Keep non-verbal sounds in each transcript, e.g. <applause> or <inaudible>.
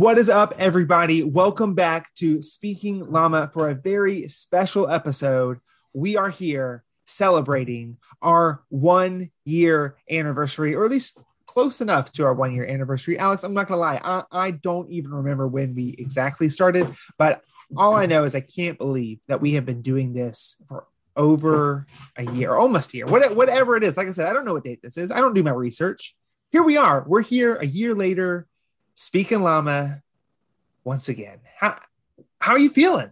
What is up, everybody? Welcome back to Speaking Llama for a very special episode. We are here celebrating our one year anniversary, or at least close enough to our one year anniversary. Alex, I'm not going to lie, I, I don't even remember when we exactly started, but all I know is I can't believe that we have been doing this for over a year, almost a year, what, whatever it is. Like I said, I don't know what date this is. I don't do my research. Here we are. We're here a year later, speaking llama once again. How how are you feeling?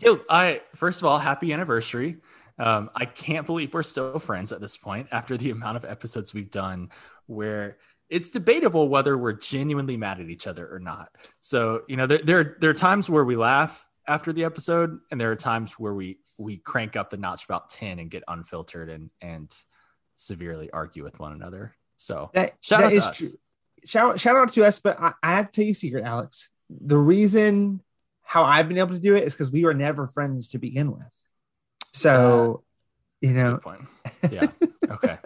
Yo, I first of all, happy anniversary. Um, I can't believe we're still friends at this point after the amount of episodes we've done where it's debatable whether we're genuinely mad at each other or not. So, you know, there, there, there are times where we laugh after the episode, and there are times where we we crank up the notch about 10 and get unfiltered and and severely argue with one another. So that, shout that out is true. Shout, shout out to us, but I, I have to tell you a secret, Alex. The reason how I've been able to do it is because we were never friends to begin with. So, uh, you know. Yeah. Okay.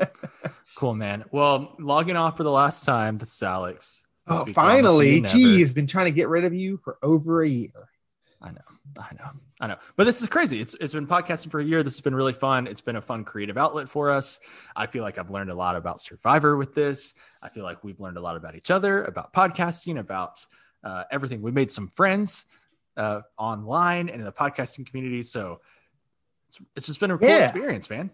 cool, man. Well, logging off for the last time. This is Alex. Oh, finally. Gee, has been trying to get rid of you for over a year. I know. I know. I know. But this is crazy. It's it's been podcasting for a year. This has been really fun. It's been a fun creative outlet for us. I feel like I've learned a lot about Survivor with this. I feel like we've learned a lot about each other, about podcasting, about uh, everything. We made some friends uh, online and in the podcasting community. So it's, it's just been a cool yeah. experience, man.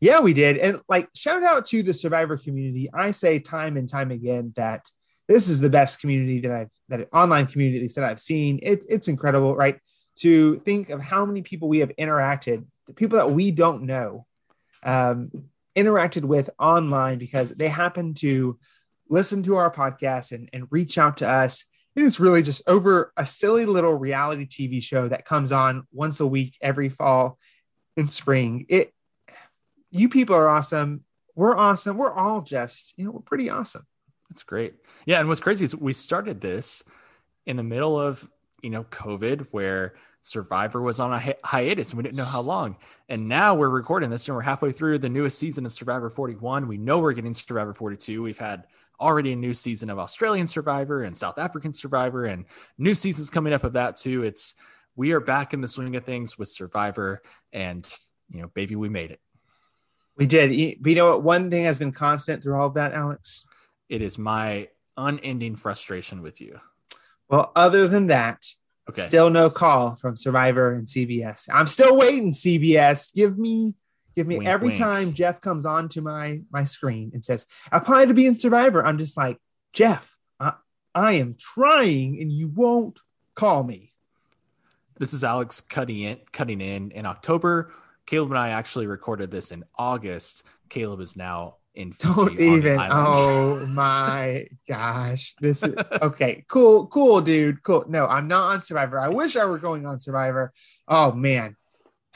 Yeah, we did. And like, shout out to the Survivor community. I say time and time again that this is the best community that I've, that online community at least that I've seen. It, it's incredible, right? To think of how many people we have interacted, the people that we don't know, um, interacted with online because they happen to listen to our podcast and, and reach out to us it's really just over a silly little reality TV show that comes on once a week every fall and spring. It you people are awesome. We're awesome. We're all just, you know, we're pretty awesome. That's great. Yeah, and what's crazy is we started this in the middle of, you know, COVID where Survivor was on a hi- hiatus and we didn't know how long. And now we're recording this and we're halfway through the newest season of Survivor 41. We know we're getting Survivor 42. We've had already a new season of Australian Survivor and South African Survivor, and new seasons coming up of that too. It's we are back in the swing of things with Survivor, and you know, baby, we made it. We did. You know what? One thing has been constant through all of that, Alex. It is my unending frustration with you. Well, other than that, okay, still no call from Survivor and CBS. I'm still waiting. CBS, give me Give me wink, every wink. time Jeff comes onto my my screen and says, apply to be in Survivor. I'm just like, Jeff, I, I am trying and you won't call me. This is Alex cutting in cutting in in October. Caleb and I actually recorded this in August. Caleb is now in Fiji Don't even. Oh my <laughs> gosh. This is okay. Cool, cool, dude. Cool. No, I'm not on Survivor. I wish I were going on Survivor. Oh man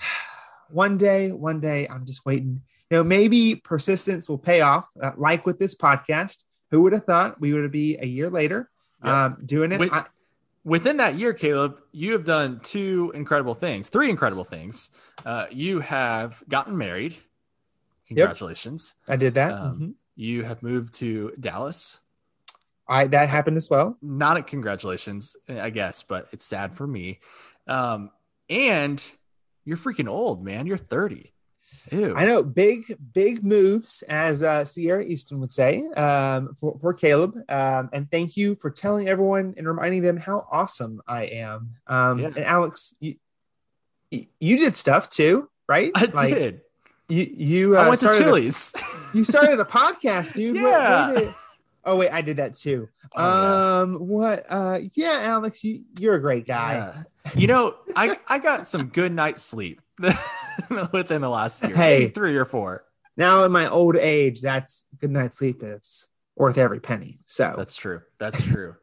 <sighs> one day, one day, I'm just waiting. You know, maybe persistence will pay off, uh, like with this podcast. Who would have thought we would be a year later yep. um, doing it? With, I, within that year, Caleb, you have done two incredible things, three incredible things. Uh, you have gotten married. Congratulations. Yep, I did that. Um, mm-hmm. You have moved to Dallas. I that happened as well. Not a congratulations, I guess, but it's sad for me. Um, and you're freaking old, man. You're 30. Ew. I know big, big moves, as uh, Sierra Easton would say, um, for, for Caleb. Um, and thank you for telling everyone and reminding them how awesome I am. Um, yeah. And Alex, you, you did stuff too, right? I like, did. You, you uh, I went to Chili's. A, <laughs> you started a podcast, dude. yeah. Wait, wait, oh wait, I did that too. Oh, um, yeah. what? Uh, yeah, Alex, you, you're a great guy. Yeah. You know, I I got some good night's sleep <laughs> within the last year, hey, three or four. Now in my old age, that's good night's sleep is worth every penny. So that's true. That's true.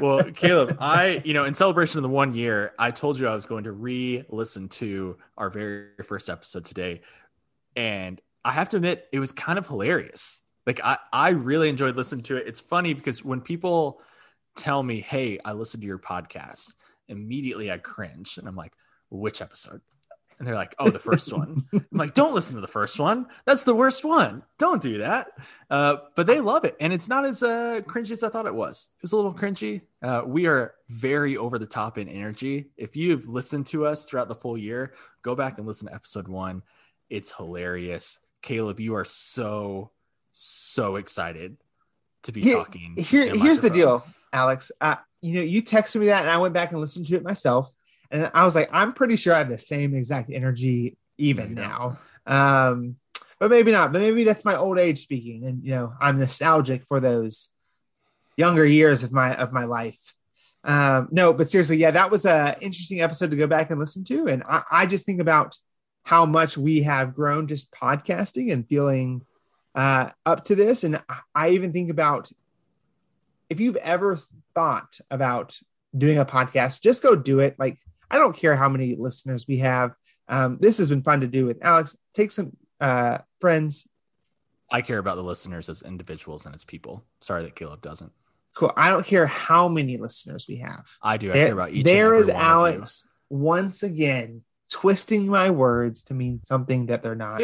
well, <laughs> Caleb, I, you know, in celebration of the one year, I told you I was going to re-listen to our very first episode today. And I have to admit, it was kind of hilarious. Like I, I really enjoyed listening to it. It's funny because when people tell me, Hey, I listened to your podcast, immediately I cringe and I'm like, which episode? And they're like, oh, the first one. <laughs> I'm like, don't listen to the first one. That's the worst one. Don't do that. Uh, but they love it. And it's not as uh, cringy as I thought it was. It was a little cringy. Uh, we are very over the top in energy. If you've listened to us throughout the full year, go back and listen to episode one. It's hilarious. Caleb, you are so, so excited to be Here- talking. Here, here's the deal, Alex. Uh, you know, you texted me that, and I went back and listened to it myself, and I was like, I'm pretty sure I have the same exact energy even you now. Um, but maybe not. But maybe that's my old age speaking, and you know, I'm nostalgic for those younger years of my of my life. Um, no, but seriously, yeah, that was a interesting episode to go back and listen to, and I, I just think about how much we have grown just podcasting and feeling uh, up to this, and I- even think about if you've ever thought about doing a podcast, just go do it. Like, I don't care how many listeners we have. Um, this has been fun to do with Alex. Take some uh, friends. I care about the listeners as individuals and as people. Sorry that Caleb doesn't. Cool. I don't care how many listeners we have. I do. I There, care about each. there is every one of you. Alex once again twisting my words to mean something that they're not.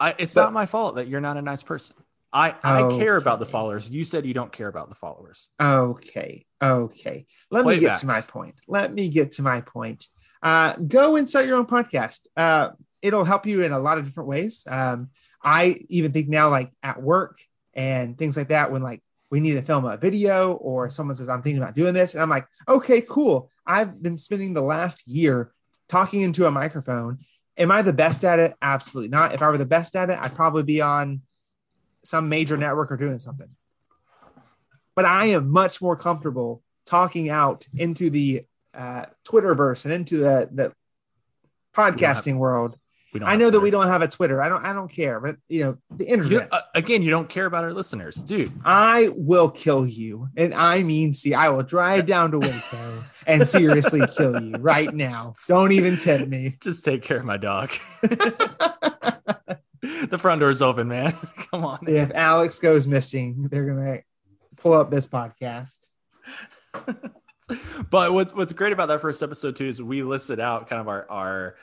I, it's But- not my fault that you're not a nice person. I, I Okay. care about the followers. You said you don't care about the followers. Okay. Okay. Let Play me get back. to my point. Let me get to my point. Uh, go and start your own podcast. Uh, it'll help you in a lot of different ways. Um, I even think now, like at work and things like that, when like we need to film a video or someone says, I'm thinking about doing this. And I'm like, okay, cool. I've been spending the last year talking into a microphone. Am I the best at it? Absolutely not. If I were the best at it, I'd probably be on some major network or doing something but I am much more comfortable talking out into the uh, Twitterverse and into the, the podcasting world. We don't I know that we don't have a Twitter. I don't. I don't care. But you know, the You, internet. uh, again, you don't care about our listeners, dude. I will kill you, and I mean, see, I will drive down to Waco and seriously <laughs> kill you right now. Don't even tempt me. Just take care of my dog. <laughs> the front door's open, man. <laughs> Come on. if Alex goes missing, they're gonna pull up this podcast. but what's what's great about that first episode too is we listed out kind of our our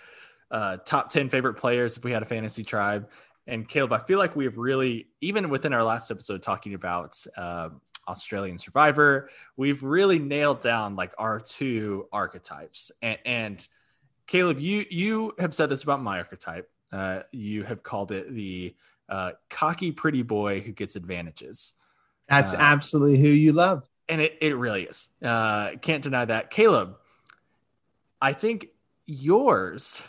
uh, top 10 favorite players if we had a fantasy tribe and caleb i feel like we have really even within our last episode talking about uh, australian survivor we've really nailed down like our two archetypes and, and caleb you you have said this about my archetype uh, you have called it the uh, cocky pretty boy who gets advantages That's Uh, absolutely who you love. and it, it really is. Uh, can't deny that. Caleb, I think yours,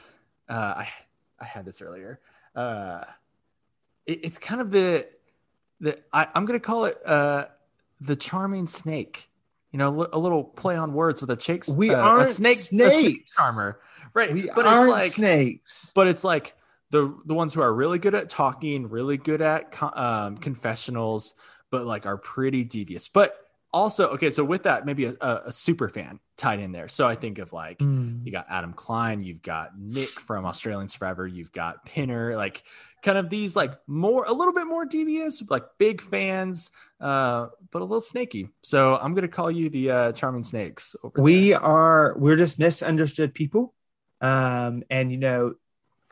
uh, I, I had this earlier. Uh, it, it's kind of the, the I, I'm going to call it uh, the charming snake. You know, li- a little play on words with a shakes. We uh, aren't a snake, a snakes. snake charmer, right? We but aren't it's like, snakes. but it's like the the ones who are really good at talking, really good at um, confessionals, but like are pretty devious. But also, okay, so with that, maybe a, a, super fan tied in there. So I think of like Mm. you got Adam Klein, you've got Nick from australians forever you've got Pinner, like kind of these like more a little bit more devious, like big fans, uh, but a little snaky. So I'm gonna call you the uh, charming snakes. We there. are we're just misunderstood people um and you know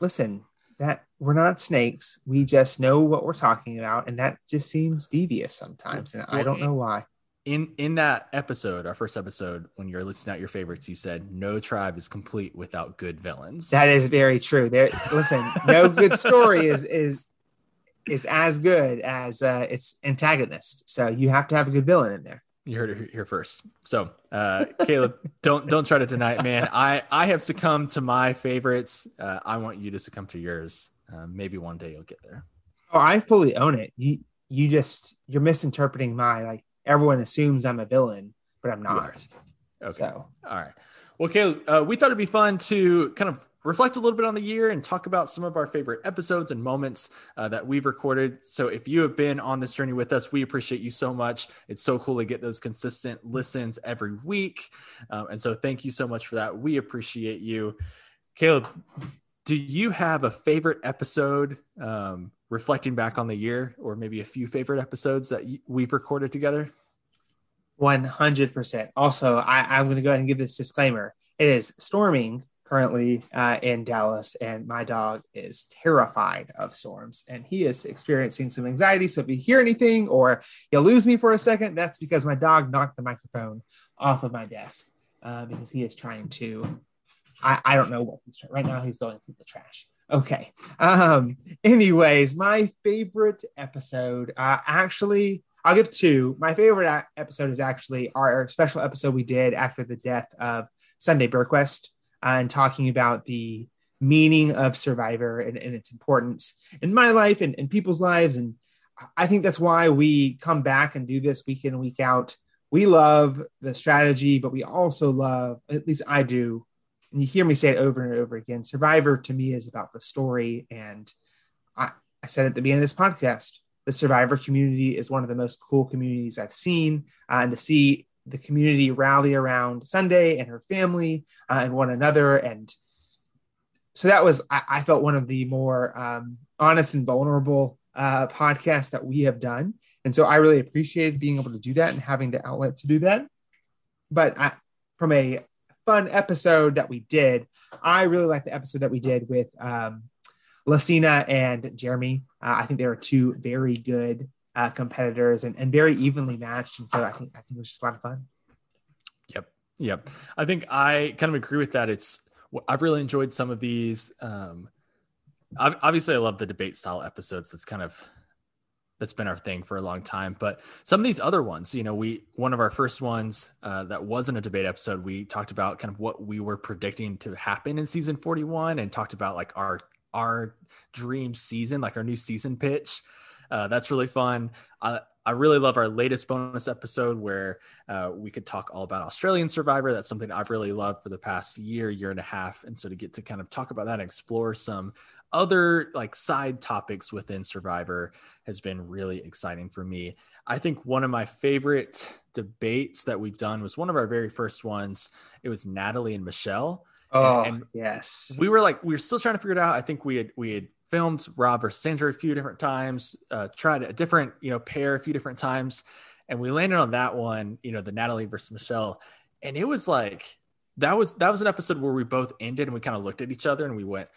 listen that we're not snakes we just know what we're talking about and that just seems devious sometimes and i don't know why in in that episode, our first episode, when you're listing out your favorites, you said no tribe is complete without good villains. that is very true there listen no good story is is is as good as uh its antagonist so you have to have a good villain in there you heard it here first. So, uh, Caleb, don't don't try to deny it, man. I I have succumbed to my favorites. Uh, I want you to succumb to yours. Uh, maybe one day you'll get there. oh i fully own it you you just you're misinterpreting my like everyone assumes i'm a villain but i'm not Okay. so All right. Well, Caleb, uh, we thought it'd be fun to kind of reflect a little bit on the year and talk about some of our favorite episodes and moments uh, that we've recorded. So, if you have been on this journey with us, we appreciate you so much. It's so cool to get those consistent listens every week. Um, and so, thank you so much for that. We appreciate you. Caleb, do you have a favorite episode um, reflecting back on the year, or maybe a few favorite episodes that we've recorded together? 100%. Also, I, I'm going to go ahead and give this disclaimer. It is storming currently uh, in Dallas, and my dog is terrified of storms, and he is experiencing some anxiety. So if you hear anything or you lose me for a second, that's because my dog knocked the microphone off of my desk uh, because he is trying to. I, I don't know what he's right now. He's going through the trash. Okay. Um. Anyways, my favorite episode. Uh, actually, I'll give two. My favorite episode is actually our special episode we did after the death of Sunday Burquest uh, and talking about the meaning of Survivor and, and its importance in my life and, and people's lives. And I think that's why we come back and do this week in, week out. We love the strategy, but we also love, at least I do, and you hear me say it over and over again Survivor to me is about the story. And I, I said at the beginning of this podcast, the Survivor community is one of the most cool communities I've seen. Uh, and to see the community rally around Sunday and her family uh, and one another. And so that was, I, I felt, one of the more um, honest and vulnerable uh, podcasts that we have done. And so I really appreciated being able to do that and having the outlet to do that. But I, from a fun episode that we did, I really like the episode that we did with um, Lacina and Jeremy. Uh, I think they were two very good uh, competitors and, and very evenly matched. And so I think I think it was just a lot of fun. Yep, yep. I think I kind of agree with that. It's I've really enjoyed some of these. Um, obviously, I love the debate style episodes. That's kind of that's been our thing for a long time. But some of these other ones, you know, we one of our first ones uh, that wasn't a debate episode, we talked about kind of what we were predicting to happen in season 41 and talked about like our our dream season, like our new season pitch. Uh, that's really fun. I, I really love our latest bonus episode where uh, we could talk all about Australian Survivor. That's something I've really loved for the past year, year and a half. And so to get to kind of talk about that and explore some other like side topics within Survivor has been really exciting for me. I think one of my favorite debates that we've done was one of our very first ones. It was Natalie and Michelle. Oh, and, and yes. We were like, we were still trying to figure it out. I think we had, we had filmed Rob versus Sandra a few different times, uh, tried a different, you know, pair a few different times. And we landed on that one, you know, the Natalie versus Michelle. And it was like, that was, that was an episode where we both ended and we kind of looked at each other and we went,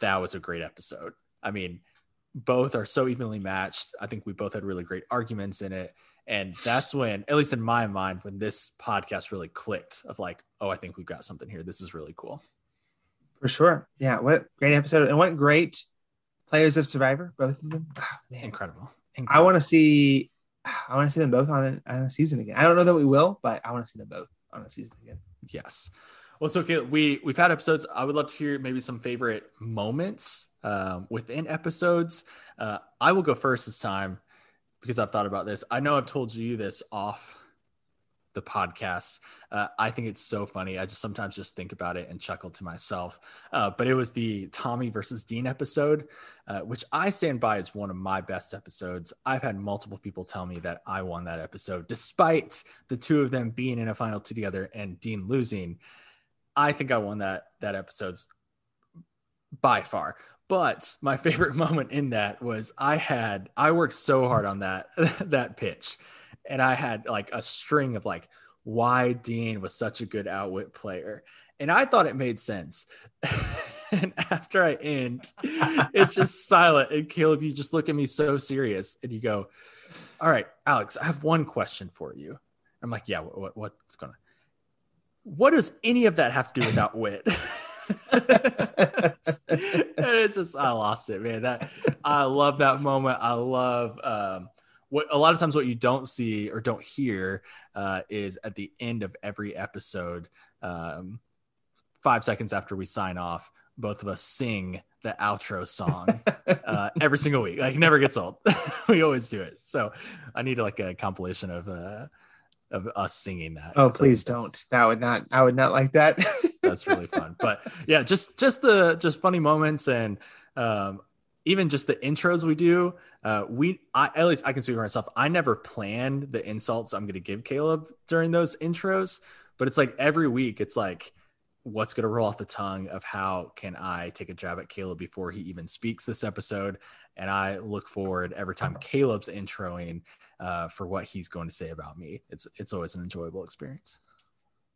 that was a great episode. I mean, both are so evenly matched. I think we both had really great arguments in it. And that's when, at least in my mind, when this podcast really clicked of like, oh, I think we've got something here. This is really cool. For sure. Yeah. What great episode. And what great players of Survivor, both of them. Oh, Incredible. Incredible. I want to see. I want to see them both on a, on a season again. I don't know that we will, but I want to see them both on a season again. Yes. Well, so okay, we we've had episodes. I would love to hear maybe some favorite moments um, within episodes. Uh, I will go first this time because I've thought about this. I know I've told you this off the podcast. Uh, I think it's so funny. I just sometimes just think about it and chuckle to myself. Uh, but it was the Tommy versus Dean episode, uh, which I stand by as one of my best episodes. I've had multiple people tell me that I won that episode, despite the two of them being in a final two together and Dean losing. I think I won that that episode's by far. But my <laughs> favorite moment in that was I had I worked so hard on that <laughs> that pitch and I had like a string of like why Dean was such a good outwit player. And I thought it made sense. <laughs> and after I end, it's just <laughs> silent. And Caleb, you just look at me so serious and you go, All right, Alex, I have one question for you. I'm like, Yeah, what, what what's gonna what does any of that have to do with outwit? <laughs> and it's just I lost it, man. That I love that moment. I love um what a lot of times what you don't see or don't hear uh, is at the end of every episode, um, five seconds after we sign off, both of us sing the outro song <laughs> uh, every single week. Like never gets old. <laughs> we always do it. So I need like a compilation of uh, of us singing that. Oh, please don't. That would not. I would not like that. <laughs> that's really fun. But yeah, just just the just funny moments and um, even just the intros we do, uh, we I, at least I can speak for myself. I never plan the insults I'm going to give Caleb during those intros, but it's like every week, it's like what's going to roll off the tongue of how can I take a jab at Caleb before he even speaks this episode, and I look forward every time Caleb's introing uh, for what he's going to say about me. It's it's always an enjoyable experience.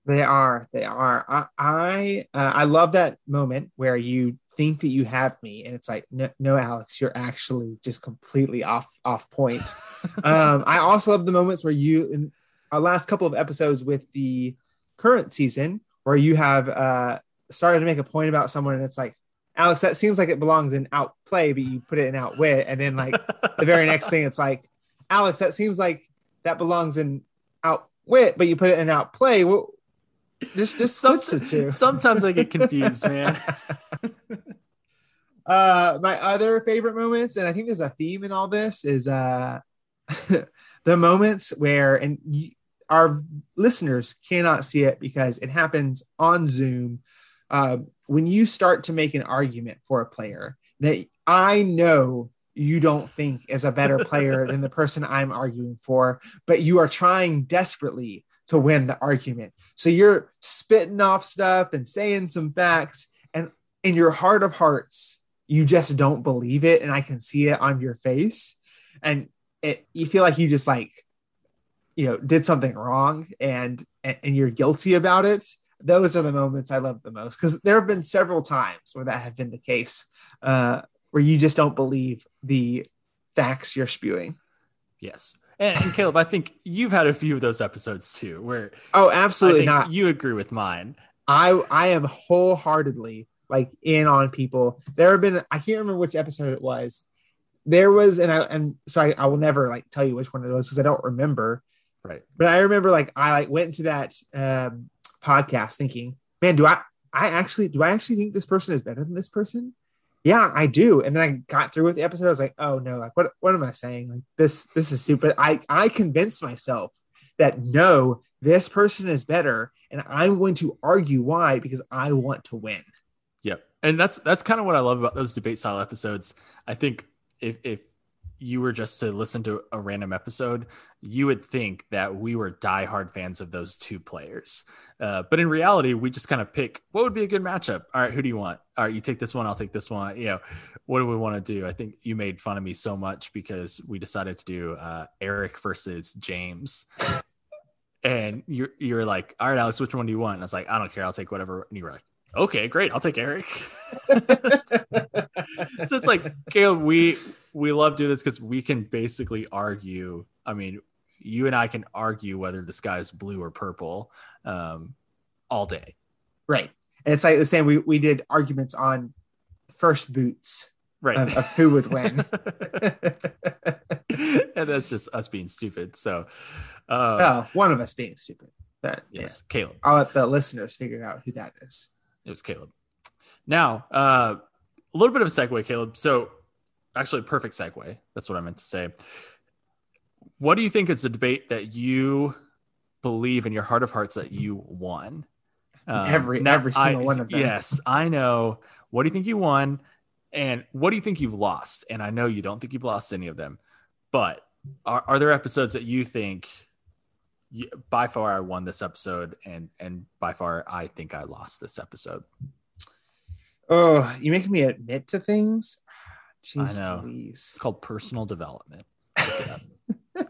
They are. They are. I I, uh, I love that moment where you think that you have me, and it's like, no, no Alex, you're actually just completely off off point. <laughs> um, I also love the moments where you in our last couple of episodes with the current season, where you have uh, started to make a point about someone, and it's like, Alex, that seems like it belongs in outplay, but you put it in outwit, and then like the very next thing, it's like, Alex, that seems like that belongs in outwit, but you put it in outplay. Well, just this it too. Sometimes I get confused, man. <laughs> uh, my other favorite moments, and I think there's a theme in all this, is uh, <laughs> the moments where, and you, our listeners cannot see it because it happens on Zoom. Uh, when you start to make an argument for a player that I know you don't think is a better player than the person I'm arguing for, but you are trying desperately to win the argument. So you're spitting off stuff and saying some facts, and in your heart of hearts, you just don't believe it. And I can see it on your face. And it you feel like you just like, you know, did something wrong and and you're guilty about it. Those are the moments I love the most because there have been several times where that have been the case, uh, where you just don't believe the facts you're spewing. Yes. And, and, Caleb, I think you've had a few of those episodes too, where oh, absolutely not. You agree with mine. I I am wholeheartedly like in on people. There have been I can't remember which episode it was. There was and I and so I, I will never like tell you which one it was because I don't remember. Right. But I remember like I like went into that um, podcast thinking, man, do I I actually do I actually think this person is better than this person? Yeah, I do. And then I got through with the episode. I was like, oh no, like what what am I saying? Like this this is stupid. I I convinced myself that no, this person is better, and I'm going to argue why because I want to win. Yep. And that's that's kind of what I love about those debate style episodes. I think if if you were just to listen to a random episode, you would think that we were diehard fans of those two players. Uh, but in reality, we just kind of pick what would be a good matchup. All right, who do you want? All right, you take this one, I'll take this one. You know, what do we want to do? I think you made fun of me so much because we decided to do uh, Eric versus James. and you're you're like, all right, Alex, which one do you want? And I was like, I don't care, I'll take whatever. And you were like, okay, great, I'll take Eric. <laughs> so it's like, Caleb, we we love doing this because we can basically argue. I mean, you and I can argue whether the sky is blue or purple um, all day. Right. And it's like the same. We, we did arguments on first boots right. of, of who would win. <laughs> <laughs> and that's just us being stupid. So, uh, oh, one of us being stupid. But yes, yeah. Caleb. I'll let the listeners figure out who that is. It was Caleb. Now, uh, a little bit of a segue, Caleb. So, actually, perfect segue. That's what I meant to say. What do you think is the debate that you believe in your heart of hearts that you won? Um, every now, every single I, one of them. Yes, I know. What do you think you won? And what do you think you've lost? And I know you don't think you've lost any of them, but are, are there episodes that you think you, by far I won this episode and and by far I think I lost this episode? Oh, you making me admit to things? Jeez I know. Louise. It's called personal development. <laughs> uh,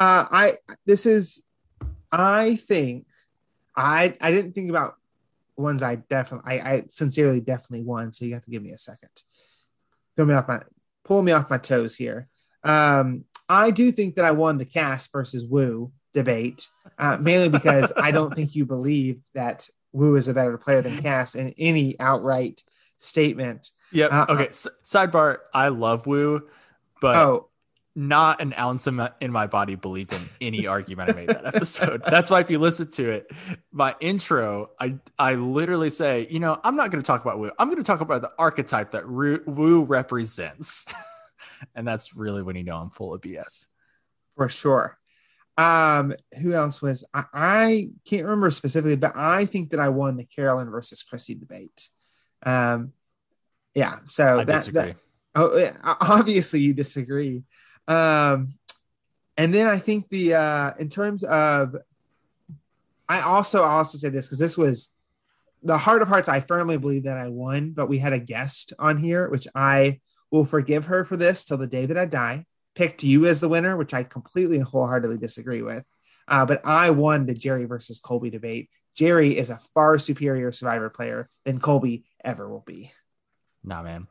I this is I think I I didn't think about ones I definitely I, I sincerely definitely won. So you have to give me a second. Pull me off my pull me off my toes here. Um, I do think that I won the Kass versus Woo debate, uh, mainly because I don't think you <laughs> believe that Woo is a better player than Kass in any outright statement. Yeah. Uh, okay. S- sidebar. I love Woo, but oh, not an ounce in my body believed in any argument I made that episode. <laughs> That's why if you listen to it, my intro, I I literally say, you know, I'm not going to talk about Woo. I'm going to talk about the archetype that Woo represents, <laughs> and that's really when you know I'm full of BS. For sure. Um, who else was I, I can't remember specifically, but I think that I won the Carolyn versus Chrissy debate. Um, yeah, so I that, disagree. That, oh, yeah, obviously you disagree. Um, and then I think the uh, in terms of, I also I also say this because this was the heart of hearts. I firmly believe that I won, but we had a guest on here, which I will forgive her for this till the day that I die. Picked you as the winner, which I completely and wholeheartedly disagree with. Uh, but I won the Jerri versus Colby debate. Jerri is a far superior Survivor player than Colby ever will be. Nah, man,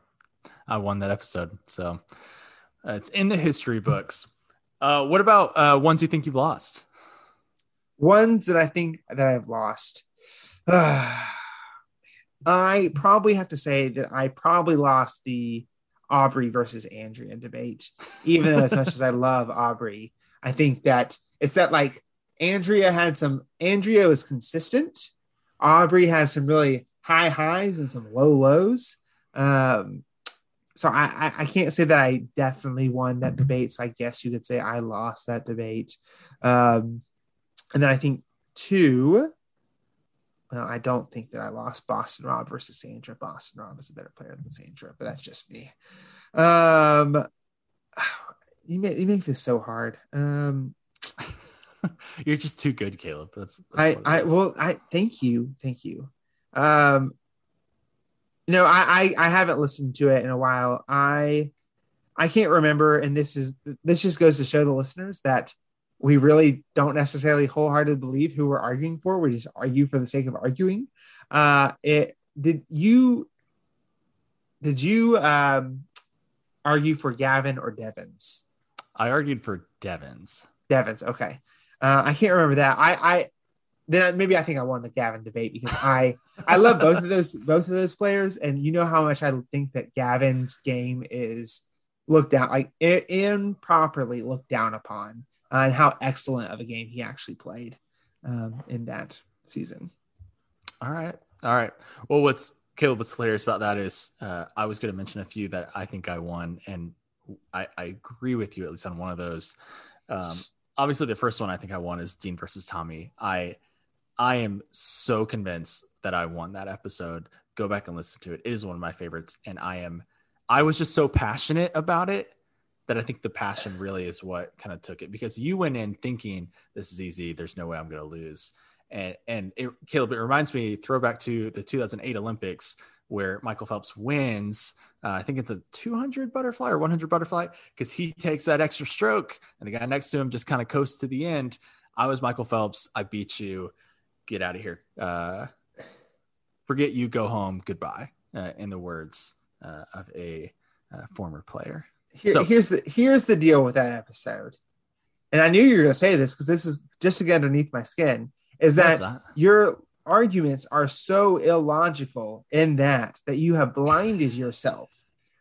I won that episode, so uh, it's in the history books. Uh, what about uh, ones you think you've lost? Ones that I think that I've lost. <sighs> I probably have to say that I probably lost the Aubry versus Andrea debate. Even though as much as I love Aubry, I think that it's that like Andrea had some Andrea was consistent. Aubry has some really high highs and some low lows. Um, so I, I, can't say that I definitely won that debate. So I guess you could say I lost that debate. Um, and then I think two. Well, I don't think that I lost Boston Rob versus Sandra. Boston Rob is a better player than Sandra, but that's just me. Um, <sighs> you make you make this so hard. Um, <laughs> You're just too good, Caleb. That's, that's I I well I thank you, thank you. Um, know, I, I I haven't listened to it in a while. I I can't remember, and this is this just goes to show the listeners that we really don't necessarily wholeheartedly believe who we're arguing for. We just argue for the sake of arguing. Uh, it did you did you um, argue for Gavin or Devens? I argued for Devens. Devens, okay. Uh, I can't remember that. I, I then maybe I think I won the Gavin debate because I I love both of those both of those players, and you know how much I think that Gavin's game is looked down like improperly looked down upon, uh, and how excellent of a game he actually played um, in that season. All right, all right. Well, what's Caleb? What's hilarious about that is uh, I was going to mention a few that I think I won, and I, I agree with you at least on one of those. Um, obviously, the first one I think I won is Dean versus Tommy. I I am so convinced that I won that episode. Go back and listen to it. It is one of my favorites. And I am, I was just so passionate about it that I think the passion really is what kind of took it because you went in thinking this is easy. There's no way I'm going to lose. And, and it, Caleb, it reminds me, throwback to the 2008 Olympics where Michael Phelps wins. Uh, I think it's a 200 butterfly or 100 butterfly because he takes that extra stroke and the guy next to him just kind of coasts to the end. I was Michael Phelps. I beat you get out of here. Uh, forget you, go home, goodbye. Uh, in the words uh, of a uh, former player. Here, so, here's the here's the deal with that episode, and I knew you were going to say this because this is just to get underneath my skin. Is that, that your arguments are so illogical in that that you have blinded yourself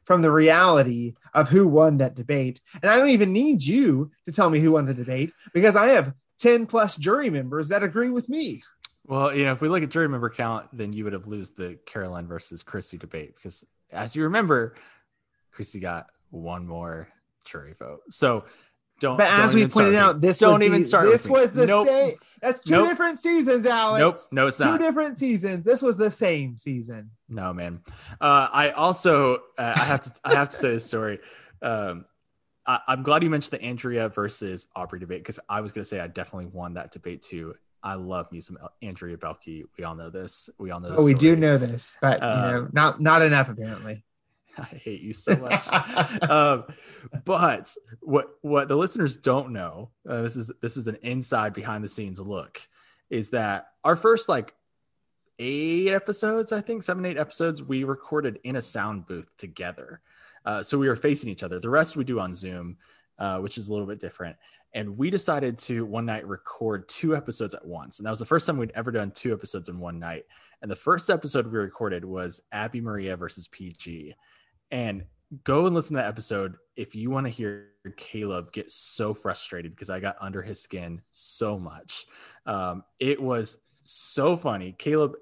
from the reality of who won that debate. And I don't even need you to tell me who won the debate because I have 10 plus jury members that agree with me. Well, you know, if we look at jury member count, then you would have lose the Carolyn versus Chrissy debate because, as you remember, Chrissy got one more jury vote. So don't. But don't as we pointed out, this don't even the, start. This was the nope. same. That's two nope. different seasons, Alex. Nope. No, it's two not. Two different seasons. This was the same season. No, man. Uh, I also uh, I have to I have to say this story. Um, I, am glad you mentioned the Andrea versus Aubry debate because I was going to say I definitely won that debate too. I love me some Andrea Boehlke. We all know this. We all know. oh, we do know this, but um, you know, not not enough apparently. <laughs> I hate you so much. <laughs> um, but what what the listeners don't know, uh, this is this is an inside behind the scenes look, is that our first like eight episodes, I think seven eight episodes, we recorded in a sound booth together. Uh, so we were facing each other. The rest we do on Zoom, uh, which is a little bit different and we decided to one night record two episodes at once and that was the first time we'd ever done two episodes in one night and the first episode we recorded was Abi-Maria versus pg and go and listen to that episode if you want to hear caleb get so frustrated because i got under his skin so much um, it was so funny caleb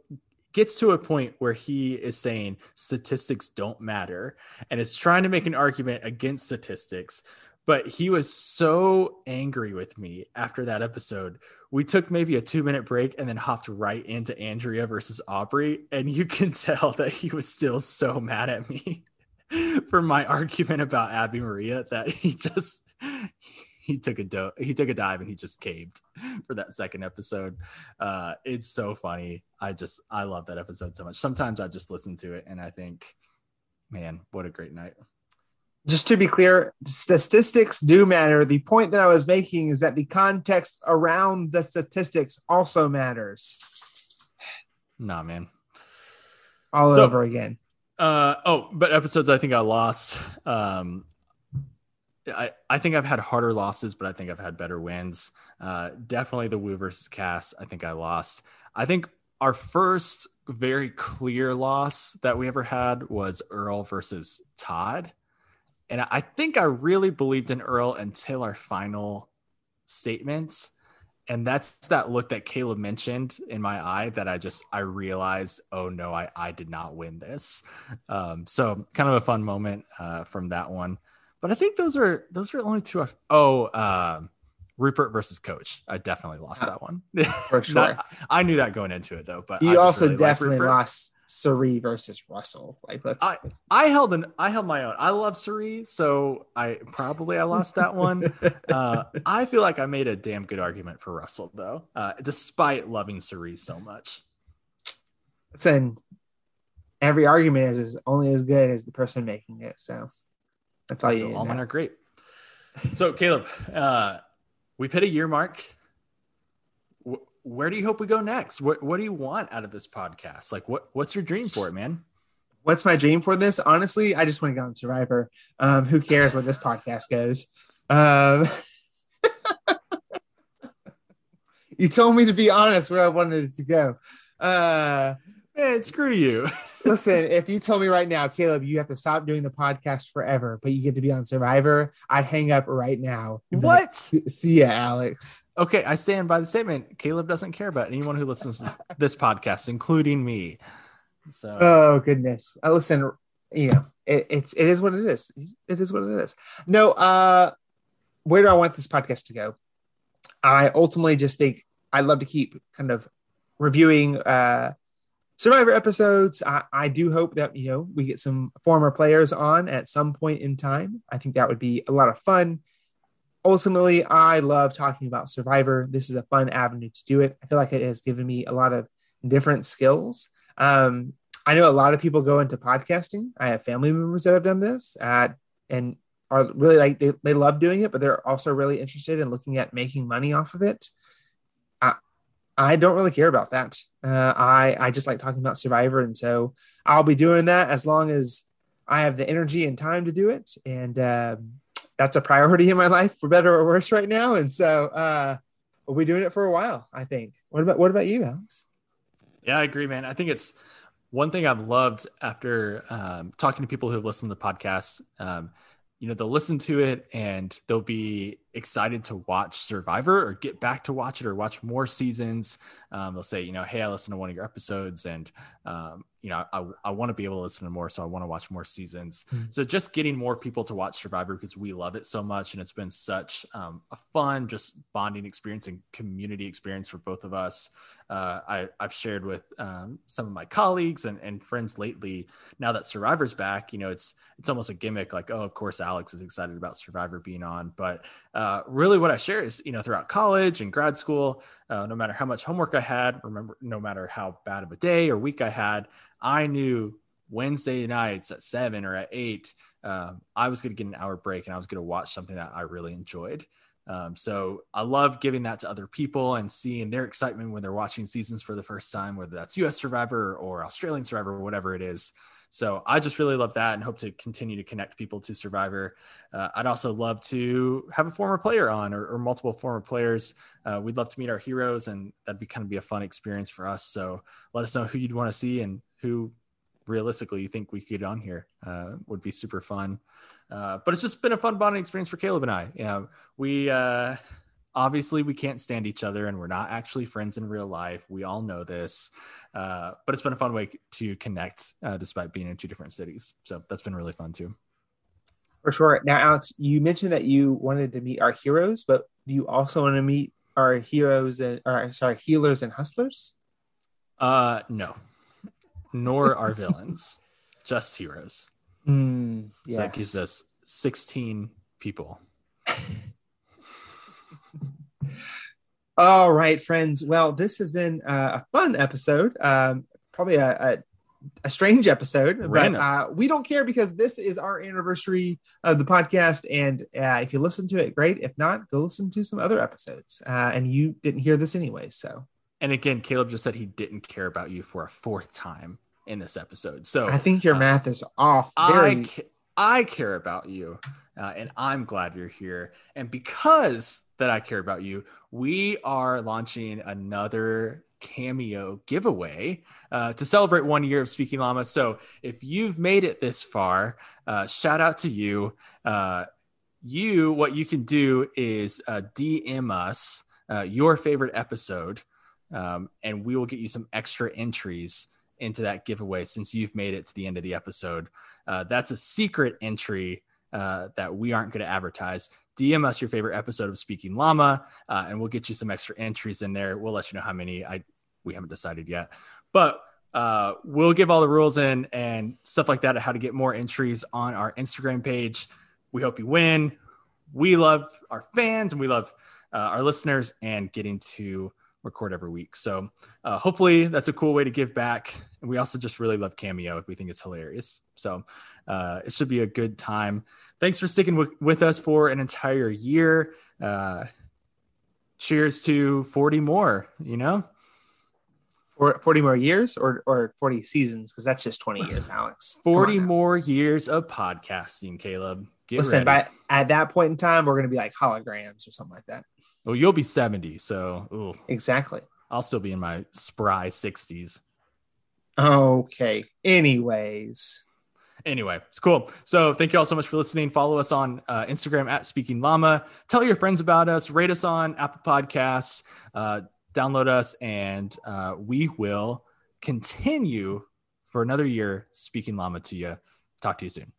gets to a point where he is saying statistics don't matter and is trying to make an argument against statistics but he was so angry with me after that episode. We took maybe a two minute break and then hopped right into Andrea versus Aubry. And you can <laughs> tell that he was still so mad at me <laughs> for my argument about Abi-Maria that he just he took a do- he took a dive and he just caved for that second episode. Uh, it's so funny. I just I love that episode so much. Sometimes I just listen to it and I think, man, what a great night. just to be clear, statistics do matter. The point that I was making is that the context around the statistics also matters. Nah, man. All So- over again. Uh oh, but episodes I think I lost. Um I, I think I've had harder losses, but I think I've had better wins. Uh, definitely the Woo versus Kass. I think I lost. I think our first very clear loss that we ever had was Earl versus Todd. And I think I really believed in Earl until our final statements. And that's that look that Caleb mentioned in my eye that I just I realized, oh no, I, I did not win this. Um, so kind of a fun moment uh, from that one. But I think those are those are only two. I've- Oh, um, Rupert versus Coach. I definitely lost Ah, that one. For <laughs> sure. Not- I knew that going into it though. But you also really definitely lost Sari versus Russell. Like let's, I- I held an I held my own. I love Suri, so I probably I lost that one. <laughs> Uh, I feel like I made a damn good argument for Russell though, uh, despite loving Suri so much. listen, every argument is, is only as good as the person making it. So that's all so all mine are great. So Caleb, uh, we've hit a year mark. Wh- where do you hope we go next? What What do you want out of this podcast? Like, what What's your dream for it, man? What's my dream for this? Honestly, I just want to go on Survivor. Um, who cares where this podcast goes? Um, <laughs> you told me to be honest where I wanted it to go. Uh, Man, screw you. <laughs> listen, if you told me right now, Caleb, you have to stop doing the podcast forever, but you get to be on Survivor, I'd hang up right now. What? See ya, Alex. Okay, I stand by the statement. Caleb doesn't care about anyone who listens to this, podcast, including me. So Oh goodness. Uh, listen, you know, it, it's it is what it is. It is what it is. No, uh where do I want this podcast to go? I ultimately just think I'd love to keep kind of reviewing uh Survivor episodes. I, I do hope that you know we get some former players on at some point in time. I think that would be a lot of fun. Ultimately, I love talking about Survivor. This is a fun avenue to do it. I feel like it has given me a lot of different skills. Um, I know a lot of people go into podcasting. I have family members that have done this uh, and are really like they, they love doing it, but they're also really interested in looking at making money off of it. I, don't really care about that. Uh, I, I just like talking about Survivor. And so I'll be doing that as long as I have the energy and time to do it. And um, that's a priority in my life for better or worse right now. And so uh, we'll be doing it for a while, I think. What about, what about you, Alex? Yeah, I agree, man. I think it's one thing I've loved after um, talking to people who have listened to the podcast. Um, you know, they'll listen to it and they'll be excited to watch Survivor or get back to watch it or watch more seasons. Um, they'll say, you know, hey, I listened to one of your episodes and, um, you know, I, I want to be able to listen to more. So I want to watch more seasons. Mhm. So just getting more people to watch Survivor because we love it so much. And it's been such um, a fun, just bonding experience and community experience for both of us uh, I, I've shared with um, some of my colleagues and, and friends lately. Now that Survivor's back, you know, it's it's almost a gimmick. Like, oh, of course, Alex is excited about Survivor being on. But uh, really, what I share is, you know, throughout college and grad school, uh, no matter how much homework I had, remember, no matter how bad of a day or week I had, I knew Wednesday nights at seven or at eight, um, I was going to get an hour break and I was going to watch something that I really enjoyed. Um, so I love giving that to other people and seeing their excitement when they're watching seasons for the first time, whether that's US Survivor or Australian Survivor, or whatever it is. So I just really love that and hope to continue to connect people to Survivor. Uh, I'd also love to have a former player on or, or multiple former players. Uh, we'd love to meet our heroes, and that'd be kind of be a fun experience for us. So let us know who you'd want to see and who realistically you think we could get on here. Uh, would be super fun. Uh, but it's just been a fun bonding experience for Caleb and I. You know, we uh, obviously we can't stand each other, and we're not actually friends in real life. We all know this, uh, but it's been a fun way to connect uh, despite being in two different cities. So that's been really fun too. For sure. Now, Alex, you mentioned that you wanted to meet our heroes, but do you also want to meet our heroes and, or sorry, healers and hustlers? Uh, no, nor our <laughs> villains, just heroes. Mm, So that gives us 16 people. <laughs> All right, friends. Well, this has been uh, a fun episode. Um, probably a, a a strange episode, Random. but uh, we don't care because this is our anniversary of the podcast. And uh, if you listen to it, great. If not, go listen to some other episodes. Uh, and you didn't hear this anyway, so And again, Caleb just said he didn't care about you for a fourth time in this episode. So I think your uh, math is off. I Very, ca- I care about you, uh, and I'm glad you're here. And because that I care about you, we are launching another cameo giveaway uh, to celebrate one year of Speaking Llama. So if you've made it this far, uh, shout out to you. Uh, you, what you can do is uh, DM us uh, your favorite episode, um, and we will get you some extra entries into that giveaway since you've made it to the end of the episode. That's a secret entry uh, that we aren't going to advertise. DM us your favorite episode of Speaking Llama, uh, and we'll get you some extra entries in there. We'll let you know how many. I we haven't decided yet, but uh, we'll give all the rules in and stuff like that. How to get more entries on our Instagram page. We hope you win. We love our fans and we love uh, our listeners and getting to record every week. So uh, hopefully that's a cool way to give back. And we also just really love Cameo. We think it's hilarious. So uh, it should be a good time. Thanks for sticking with, with us for an entire year. Uh, cheers to 40 more, you know? or 40 more years or, or 40 seasons, because that's just 20 years, <laughs> Alex. 40 more years of podcasting, Caleb. Get Listen, ready. by, at that point in time, we're going to be like holograms or something like that. Well, you'll be 70. So ooh, Exactly. I'll still be in my spry 60s. Okay. Anyways, Anyway, it's cool. So thank you all so much for listening. Follow us on uh, Instagram at Speaking Llama. Tell your friends about us. Rate us on Apple Podcasts. Uh, download us, and uh, we will continue for another year speaking Llama to you. Talk to you soon.